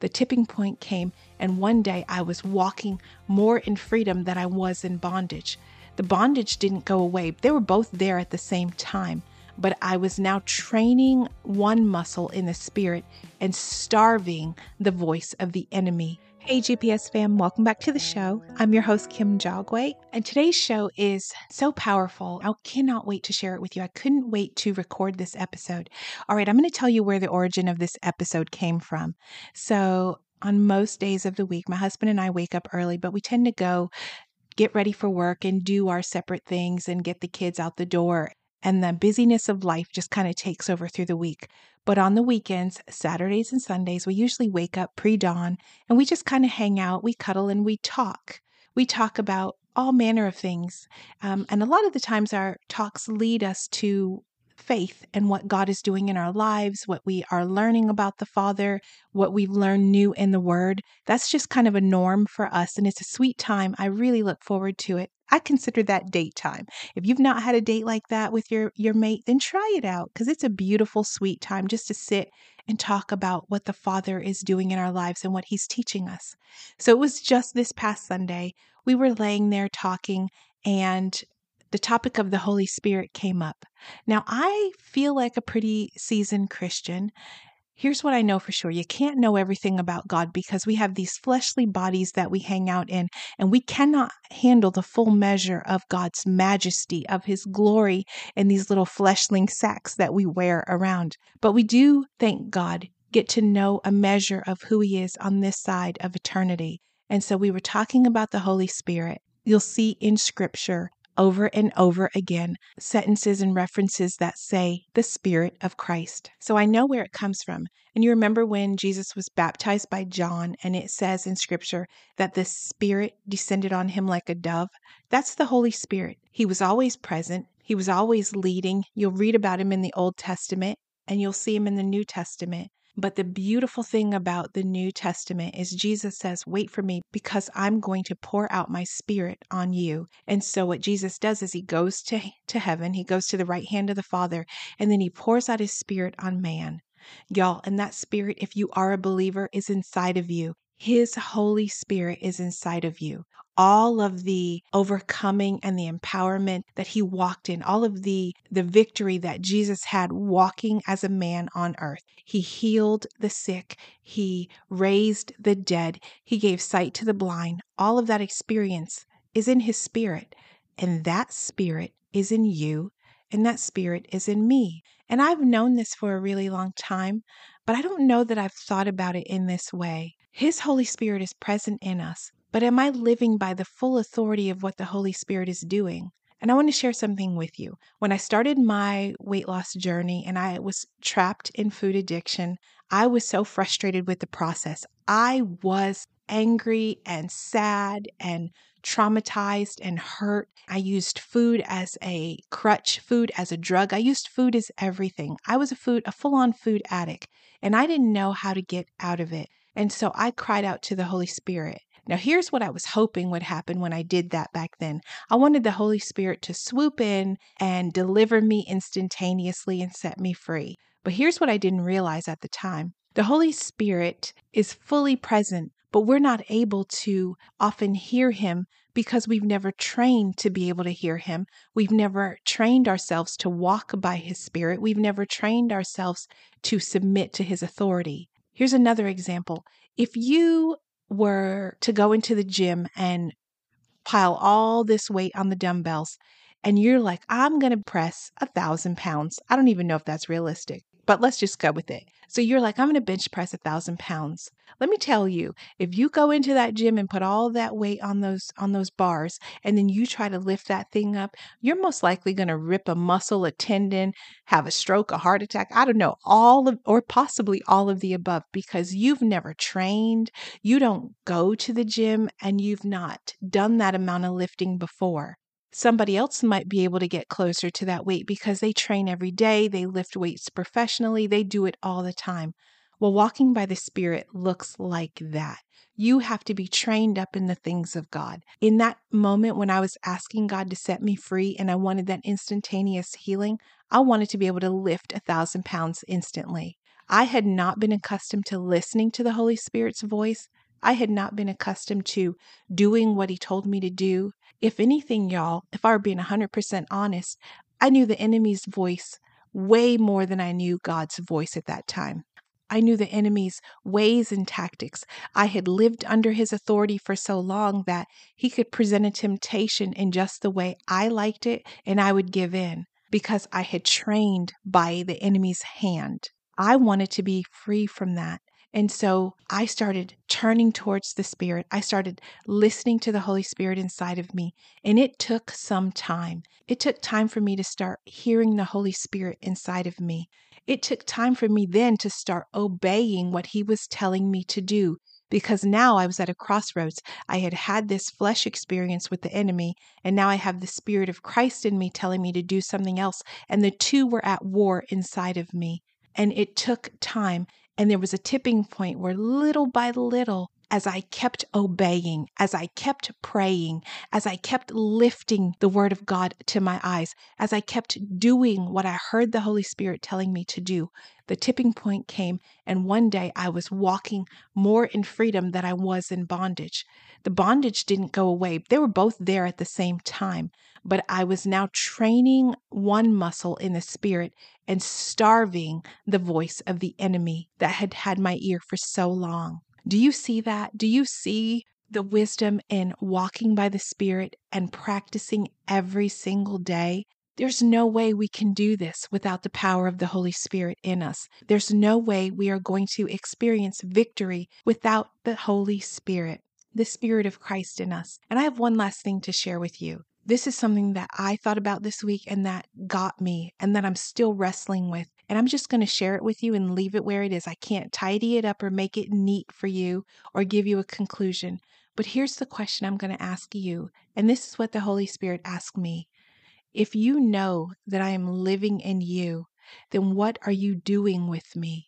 The tipping point came, and one day I was walking more in freedom than I was in bondage. The bondage didn't go away, they were both there at the same time. But I was now training one muscle in the spirit and starving the voice of the enemy. Hey, GPS fam, welcome back to the show. I'm your host, Kim Jogway, and today's show is so powerful. I cannot wait to share it with you. I couldn't wait to record this episode. All right, I'm going to tell you where the origin of this episode came from. So, on most days of the week, my husband and I wake up early, but we tend to go get ready for work and do our separate things and get the kids out the door and the busyness of life just kind of takes over through the week. But on the weekends, Saturdays and Sundays, we usually wake up pre dawn and we just kind of hang out, we cuddle, and we talk. We talk about all manner of things. Um, and a lot of the times, our talks lead us to faith and what God is doing in our lives, what we are learning about the Father, what we've learned new in the Word. That's just kind of a norm for us. And it's a sweet time. I really look forward to it. I consider that date time. If you've not had a date like that with your your mate, then try it out cuz it's a beautiful sweet time just to sit and talk about what the Father is doing in our lives and what he's teaching us. So it was just this past Sunday. We were laying there talking and the topic of the Holy Spirit came up. Now, I feel like a pretty seasoned Christian, Here's what I know for sure you can't know everything about God because we have these fleshly bodies that we hang out in, and we cannot handle the full measure of God's majesty, of His glory in these little fleshling sacks that we wear around. But we do, thank God, get to know a measure of who He is on this side of eternity. And so we were talking about the Holy Spirit. You'll see in Scripture over and over again sentences and references that say the Spirit of Christ. So I know where it comes from. And you remember when Jesus was baptized by John, and it says in Scripture that the Spirit descended on him like a dove? That's the Holy Spirit. He was always present, He was always leading. You'll read about Him in the Old Testament, and you'll see Him in the New Testament. But the beautiful thing about the New Testament is Jesus says, Wait for me because I'm going to pour out my spirit on you. And so, what Jesus does is he goes to, to heaven, he goes to the right hand of the Father, and then he pours out his spirit on man. Y'all, and that spirit, if you are a believer, is inside of you. His Holy Spirit is inside of you. All of the overcoming and the empowerment that he walked in, all of the the victory that Jesus had walking as a man on earth. He healed the sick, he raised the dead, he gave sight to the blind. All of that experience is in his spirit, and that spirit is in you, and that spirit is in me. And I've known this for a really long time, but I don't know that I've thought about it in this way. His Holy Spirit is present in us, but am I living by the full authority of what the Holy Spirit is doing? And I want to share something with you. When I started my weight loss journey and I was trapped in food addiction, I was so frustrated with the process. I was angry and sad and traumatized and hurt. I used food as a crutch, food as a drug. I used food as everything. I was a food a full-on food addict and I didn't know how to get out of it. And so I cried out to the Holy Spirit. Now, here's what I was hoping would happen when I did that back then. I wanted the Holy Spirit to swoop in and deliver me instantaneously and set me free. But here's what I didn't realize at the time the Holy Spirit is fully present, but we're not able to often hear Him because we've never trained to be able to hear Him. We've never trained ourselves to walk by His Spirit. We've never trained ourselves to submit to His authority. Here's another example. If you were to go into the gym and pile all this weight on the dumbbells, and you're like, I'm going to press a thousand pounds. I don't even know if that's realistic but let's just go with it. So you're like, I'm going to bench press a thousand pounds. Let me tell you, if you go into that gym and put all that weight on those on those bars, and then you try to lift that thing up, you're most likely going to rip a muscle, a tendon, have a stroke, a heart attack. I don't know, all of or possibly all of the above because you've never trained, you don't go to the gym, and you've not done that amount of lifting before. Somebody else might be able to get closer to that weight because they train every day, they lift weights professionally, they do it all the time. Well, walking by the Spirit looks like that. You have to be trained up in the things of God. In that moment when I was asking God to set me free and I wanted that instantaneous healing, I wanted to be able to lift a thousand pounds instantly. I had not been accustomed to listening to the Holy Spirit's voice. I had not been accustomed to doing what He told me to do. If anything, y'all, if I were being 100% honest, I knew the enemy's voice way more than I knew God's voice at that time. I knew the enemy's ways and tactics. I had lived under his authority for so long that he could present a temptation in just the way I liked it and I would give in because I had trained by the enemy's hand. I wanted to be free from that. And so I started turning towards the Spirit. I started listening to the Holy Spirit inside of me. And it took some time. It took time for me to start hearing the Holy Spirit inside of me. It took time for me then to start obeying what He was telling me to do because now I was at a crossroads. I had had this flesh experience with the enemy, and now I have the Spirit of Christ in me telling me to do something else. And the two were at war inside of me. And it took time. And there was a tipping point where little by little, as I kept obeying, as I kept praying, as I kept lifting the word of God to my eyes, as I kept doing what I heard the Holy Spirit telling me to do, the tipping point came. And one day I was walking more in freedom than I was in bondage. The bondage didn't go away, they were both there at the same time. But I was now training one muscle in the spirit and starving the voice of the enemy that had had my ear for so long. Do you see that? Do you see the wisdom in walking by the Spirit and practicing every single day? There's no way we can do this without the power of the Holy Spirit in us. There's no way we are going to experience victory without the Holy Spirit, the Spirit of Christ in us. And I have one last thing to share with you. This is something that I thought about this week and that got me and that I'm still wrestling with. And I'm just going to share it with you and leave it where it is. I can't tidy it up or make it neat for you or give you a conclusion. But here's the question I'm going to ask you. And this is what the Holy Spirit asked me. If you know that I am living in you, then what are you doing with me?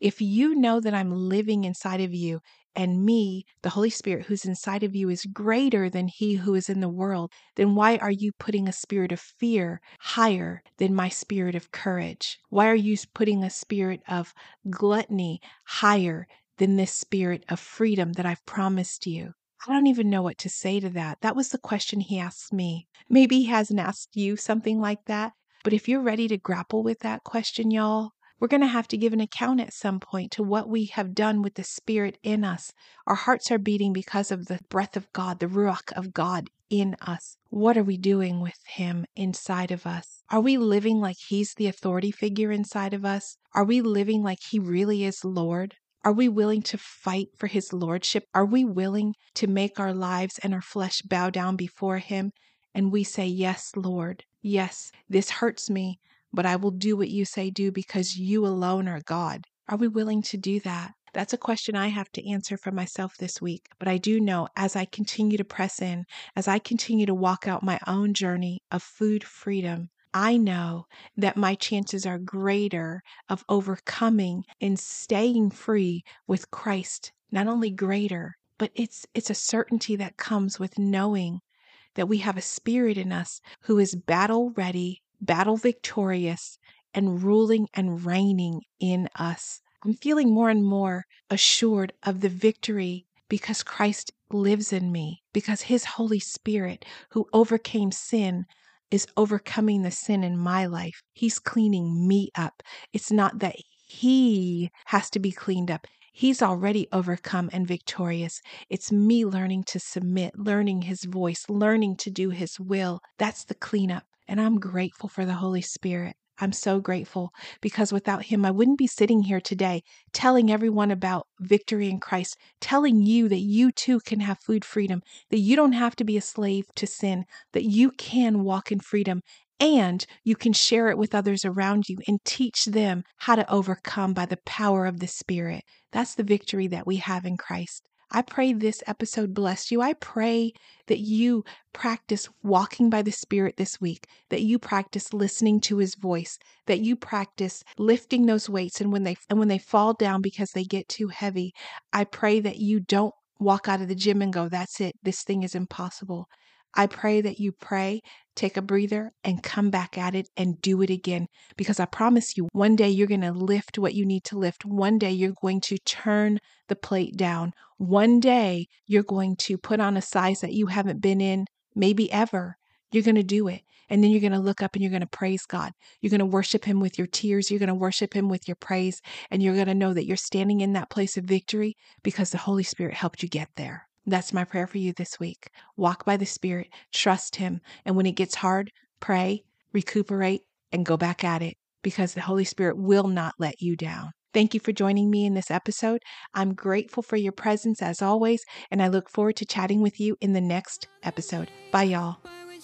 If you know that I'm living inside of you and me, the Holy Spirit who's inside of you, is greater than he who is in the world, then why are you putting a spirit of fear higher than my spirit of courage? Why are you putting a spirit of gluttony higher than this spirit of freedom that I've promised you? I don't even know what to say to that. That was the question he asked me. Maybe he hasn't asked you something like that. But if you're ready to grapple with that question, y'all, we're going to have to give an account at some point to what we have done with the Spirit in us. Our hearts are beating because of the breath of God, the Ruach of God in us. What are we doing with Him inside of us? Are we living like He's the authority figure inside of us? Are we living like He really is Lord? Are we willing to fight for His Lordship? Are we willing to make our lives and our flesh bow down before Him? And we say, Yes, Lord. Yes, this hurts me, but I will do what you say do because you alone are God. Are we willing to do that? That's a question I have to answer for myself this week. But I do know as I continue to press in, as I continue to walk out my own journey of food freedom, I know that my chances are greater of overcoming and staying free with Christ. Not only greater, but it's it's a certainty that comes with knowing that we have a spirit in us who is battle ready battle victorious, and ruling and reigning in us. I'm feeling more and more assured of the victory because Christ lives in me, because His Holy Spirit, who overcame sin, is overcoming the sin in my life. He's cleaning me up. It's not that He has to be cleaned up. He's already overcome and victorious. It's me learning to submit, learning His voice, learning to do His will. That's the cleanup. And I'm grateful for the Holy Spirit. I'm so grateful because without him, I wouldn't be sitting here today telling everyone about victory in Christ, telling you that you too can have food freedom, that you don't have to be a slave to sin, that you can walk in freedom, and you can share it with others around you and teach them how to overcome by the power of the Spirit. That's the victory that we have in Christ. I pray this episode blessed you. I pray that you practice walking by the Spirit this week, that you practice listening to his voice, that you practice lifting those weights and when they and when they fall down because they get too heavy, I pray that you don't walk out of the gym and go, that's it, this thing is impossible. I pray that you pray, take a breather, and come back at it and do it again. Because I promise you, one day you're going to lift what you need to lift. One day you're going to turn the plate down. One day you're going to put on a size that you haven't been in, maybe ever. You're going to do it. And then you're going to look up and you're going to praise God. You're going to worship Him with your tears. You're going to worship Him with your praise. And you're going to know that you're standing in that place of victory because the Holy Spirit helped you get there. That's my prayer for you this week. Walk by the Spirit, trust Him. And when it gets hard, pray, recuperate, and go back at it because the Holy Spirit will not let you down. Thank you for joining me in this episode. I'm grateful for your presence as always, and I look forward to chatting with you in the next episode. Bye, y'all. we